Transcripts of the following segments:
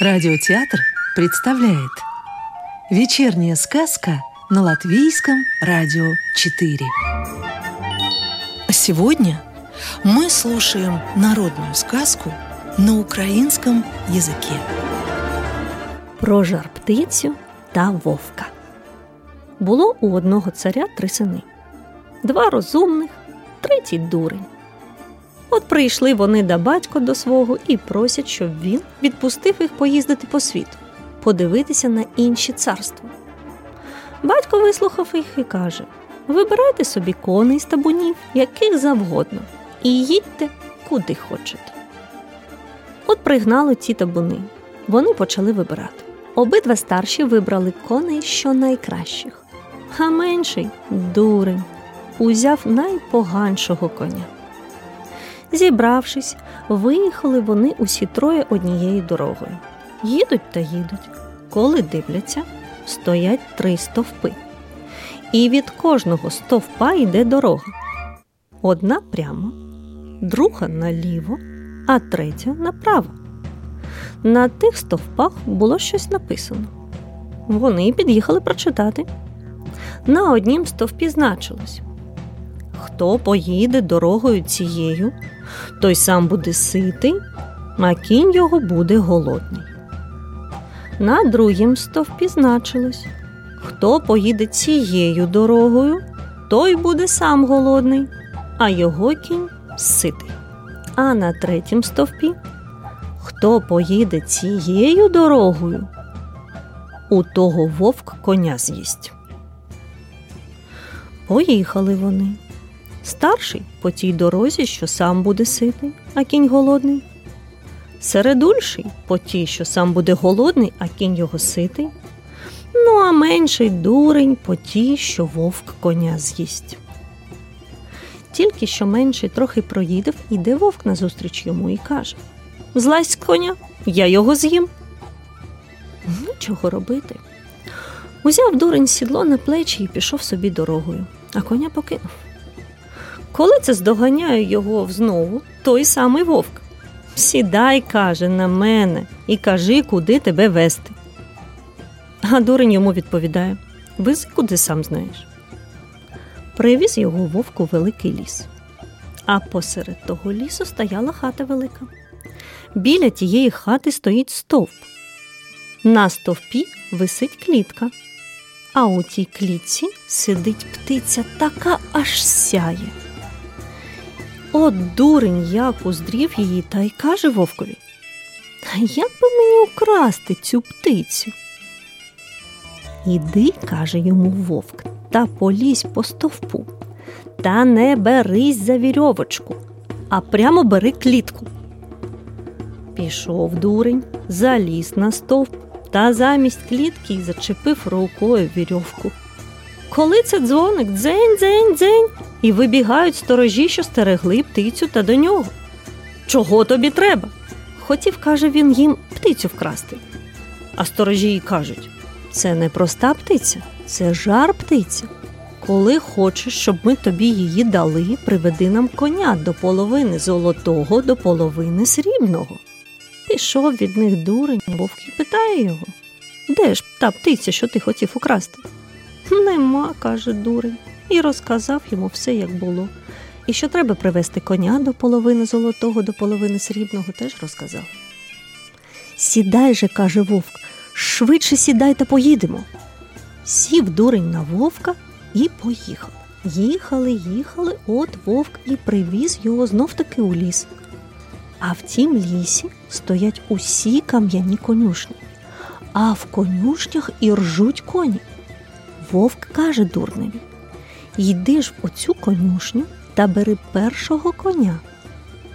Радиотеатр представляет Вечерняя сказка на Латвийском радио 4 Сегодня мы слушаем народную сказку на украинском языке Про жар птицю та вовка. Було у одного царя три сини, два розумних, третій дурень. От прийшли вони до батька до свого і просять, щоб він відпустив їх поїздити по світу, подивитися на інші царства. Батько вислухав їх і каже: Вибирайте собі коней з табунів, яких завгодно, і їдьте куди хочете. От пригнали ті табуни. Вони почали вибирати. Обидва старші вибрали коней що найкращих, а менший дурень узяв найпоганшого коня. Зібравшись, виїхали вони усі троє однією дорогою. Їдуть та їдуть. Коли дивляться, стоять три стовпи. І від кожного стовпа йде дорога. Одна прямо, друга наліво, а третя направо. На тих стовпах було щось написано. Вони під'їхали прочитати. На однім стовпі значилось Хто поїде дорогою цією, той сам буде ситий, а кінь його буде голодний. На другім стовпі значилось Хто поїде цією дорогою, той буде сам голодний, а його кінь ситий. А на третім стовпі Хто поїде цією дорогою, у того вовк коня з'їсть. Поїхали вони. Старший по тій дорозі, що сам буде ситий, а кінь голодний. Середульший по тій, що сам буде голодний, а кінь його ситий. Ну, а менший дурень по тій, що вовк коня з'їсть. Тільки що менший трохи проїдав, іде вовк назустріч йому і каже Злазь коня, я його з'їм. Нічого робити. Узяв дурень сідло на плечі і пішов собі дорогою, а коня покинув. Коли це здоганяє його знову той самий вовк. Сідай, каже, на мене і кажи, куди тебе вести. А дурень йому відповідає Вези куди сам знаєш. Привіз його вовку великий ліс. А посеред того лісу стояла хата велика. Біля тієї хати стоїть стовп. На стовпі висить клітка, а у тій клітці сидить птиця така аж сяє. От дурень як уздрів її та й каже вовкові Як би мені украсти цю птицю? Іди, каже йому вовк, та полізь по стовпу, та не берись за вірьовочку, а прямо бери клітку. Пішов дурень, заліз на стовп та замість клітки зачепив рукою вірьовку. Коли це дзвоник дзень, дзень, дзень, і вибігають сторожі, що стерегли птицю та до нього. Чого тобі треба? Хотів, каже він, їм птицю вкрасти. А сторожі й кажуть це не проста птиця, це жар птиця. Коли хочеш, щоб ми тобі її дали, приведи нам коня до половини золотого, до половини срібного. Пішов від них дурень, вовк і питає його Де ж та птиця, що ти хотів украсти? Нема, каже дурень, і розказав йому все, як було. І що треба привезти коня до половини золотого, до половини срібного, теж розказав. Сідай же, каже вовк, швидше сідай та поїдемо. Сів дурень на вовка і поїхав. Їхали, їхали, от вовк і привіз його знов таки у ліс. А в тім лісі стоять усі кам'яні конюшні, а в конюшнях і ржуть коні. Вовк каже дурневі Йди ж в оцю конюшню та бери першого коня.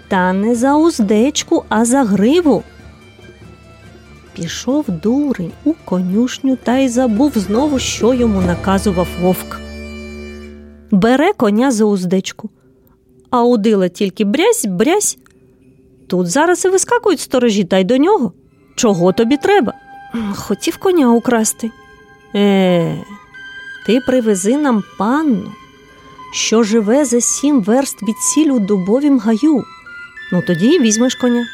Та не за уздечку, а за гриву. Пішов дурень у конюшню та й забув знову, що йому наказував вовк. Бере коня за уздечку, а удила тільки брязь, брязь. Тут зараз і вискакують сторожі та й до нього. Чого тобі треба? Хотів коня украсти. Е, ти привези нам панну, що живе за сім верст від сіль у дубовім гаю. Ну тоді візьмеш коня.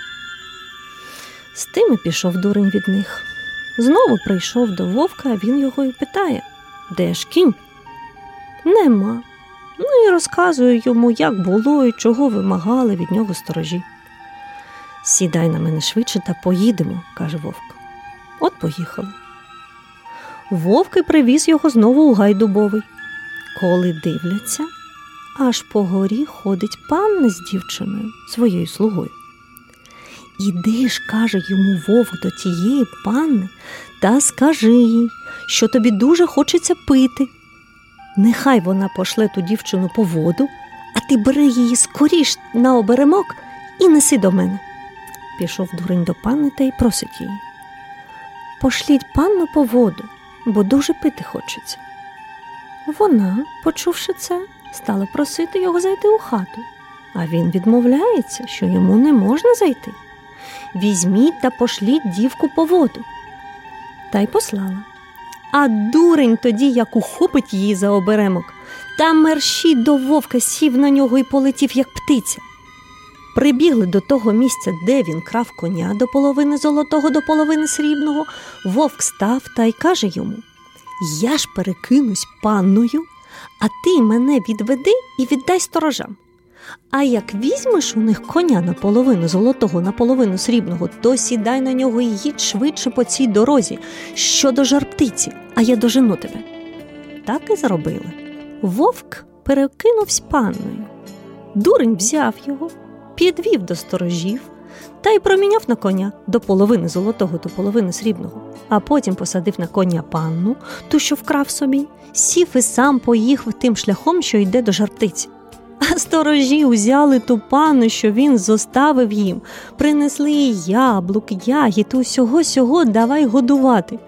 З тим і пішов дурень від них. Знову прийшов до вовка, а він його і питає Де ж кінь? Нема. Ну і розказує йому, як було і чого вимагали від нього сторожі. Сідай на мене швидше та поїдемо, каже вовк. От поїхали. Вовк і привіз його знову у гай дубовий. Коли дивляться, аж по горі ходить панна з дівчиною, своєю слугою. Іди ж, каже йому вовк до тієї панни, та скажи їй, що тобі дуже хочеться пити. Нехай вона пошле ту дівчину по воду, а ти бери її скоріш на оберемок і неси до мене. Пішов дурень до панни та й просить її. Пошліть панну по воду, бо дуже пити хочеться. Вона, почувши це, стала просити його зайти у хату, а він відмовляється, що йому не можна зайти. Візьміть та пошліть дівку по воду. Та й послала. А дурень тоді, як ухопить її за оберемок, та мерщій до вовка сів на нього і полетів, як птиця. Прибігли до того місця, де він крав коня до половини золотого, до половини срібного, вовк став та й каже йому Я ж перекинусь панною, а ти мене відведи і віддай сторожам. А як візьмеш у них коня наполовину золотого, наполовину срібного, то сідай на нього і їдь швидше по цій дорозі, що до жарптиці, а я дожену тебе. Так і зробили. Вовк перекинувся панною. Дурень взяв його, підвів до сторожів та й проміняв на коня до половини золотого, до половини срібного, а потім посадив на коня панну, ту, що вкрав собі, сів і сам поїхав тим шляхом, що йде до жарптиці. А сторожі узяли ту пану, що він зоставив їм, принесли яблук, ягід, усього сього давай годувати.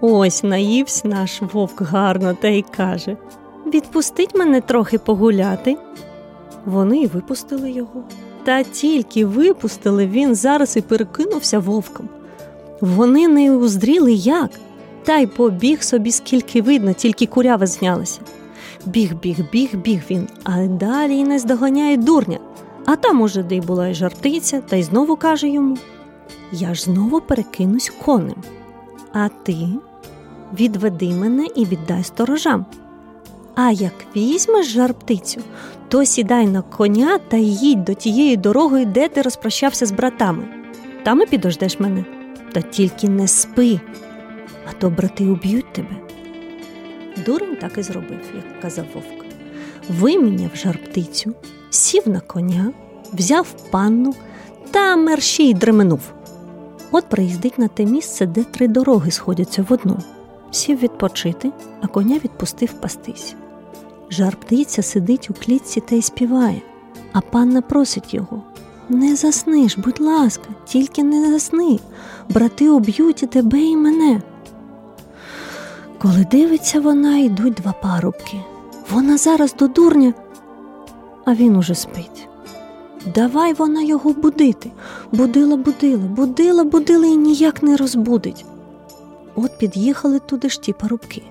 Ось наївсь наш вовк гарно та й каже Відпустить мене трохи погуляти. Вони й випустили його. Та тільки випустили, він зараз і перекинувся вовком. Вони не уздріли як, та й побіг собі, скільки видно, тільки курява знялася. Біг, біг, біг, біг він, а далі й не здоганяє дурня. А там уже де й була й жартиця, та й знову каже йому Я ж знову перекинусь конем. А ти відведи мене і віддай сторожам. А як візьмеш жар птицю, то сідай на коня та їдь до тієї дороги, де ти розпрощався з братами. Там і підождеш мене. Та тільки не спи, а то брати уб'ють тебе. Дурень так і зробив, як казав вовк. Виміняв жар птицю, сів на коня, взяв панну та мерщій дременув. От приїздить на те місце, де три дороги сходяться в одну. Сів відпочити, а коня відпустив пастись. Жар птиця сидить у клітці та й співає, а панна просить його Не засни ж, будь ласка, тільки не засни. Брати уб'ють і тебе, і мене. Коли дивиться вона, йдуть два парубки. Вона зараз до дурня, а він уже спить. Давай вона його будити. Будила, будила, будила, будила і ніяк не розбудить. От під'їхали туди ж ті парубки.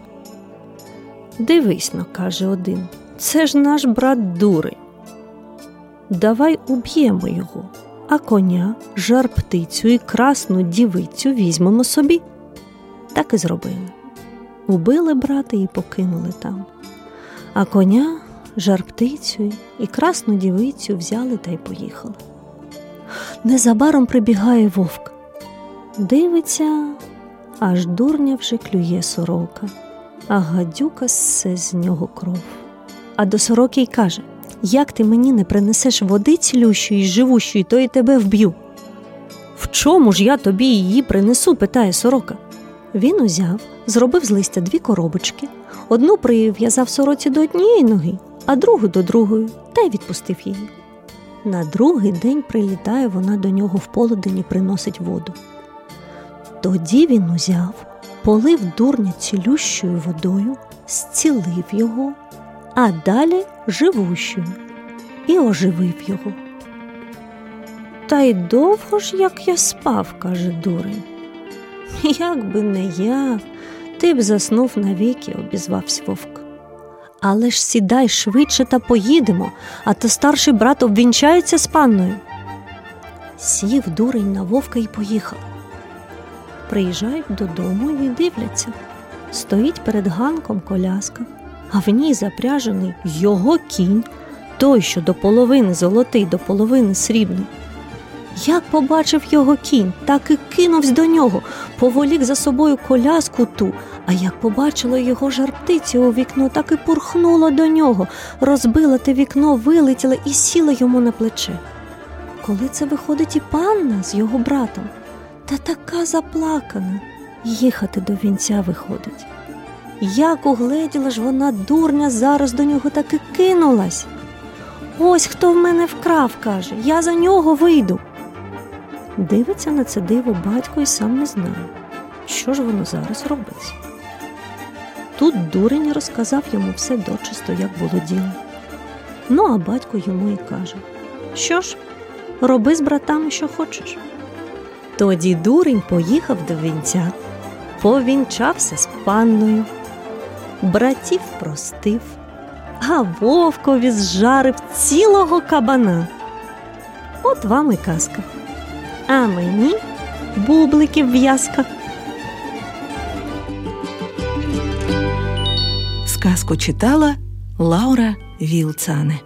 Дивись но, каже один, це ж наш брат дурень. Давай уб'ємо його, а коня, жар птицю і красну дівицю візьмемо собі. Так і зробили. Убили брата і покинули там. А коня, жар птицю і красну дівицю взяли та й поїхали. Незабаром прибігає вовк. Дивиться, аж дурня вже клює сорока а гадюка ссе з нього кров. А до сороки й каже Як ти мені не принесеш води цілющої, живущої, то й тебе вб'ю. В чому ж я тобі її принесу? питає сорока. Він узяв, зробив з листя дві коробочки, одну прив'язав сороці до однієї ноги, а другу до другої, та й відпустив її. На другий день прилітає вона до нього в полудень і приносить воду. Тоді він узяв, полив дурня цілющою водою, зцілив його, а далі живущою і оживив його. Та й довго ж, як я спав, каже дурень. Як би не я, ти б заснув навіки, обізвався вовк. Але ж сідай швидше та поїдемо, а то старший брат обвінчається з панною. Сів дурень на вовка і поїхав. Приїжджають додому і дивляться. Стоїть перед ганком коляска, а в ній запряжений його кінь, той, що до половини золотий, до половини срібний. Як побачив його кінь, так і кинувся до нього, поволік за собою коляску ту, а як побачила його жарптиця у вікно, так і пурхнула до нього, розбила те вікно, вилетіла і сіла йому на плече. Коли це виходить і панна з його братом, та така заплакана, їхати до вінця виходить. Як угледіла ж вона дурня зараз до нього так і кинулась. Ось хто в мене вкрав, каже, я за нього вийду. Дивиться на це диво батько і сам не знає, що ж воно зараз робить. Тут дурень розказав йому все дочисто, як було діло. Ну, а батько йому і каже: Що ж, роби з братами, що хочеш. Тоді дурень поїхав до вінця, повінчався з панною, братів простив, а вовкові зжарив цілого кабана. От вам і казка. А мені бубликів в'язка. Сказку читала Лаура Вилцане.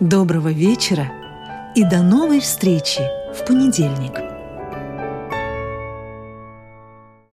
Доброго вечера и до новой встречи в понедельник.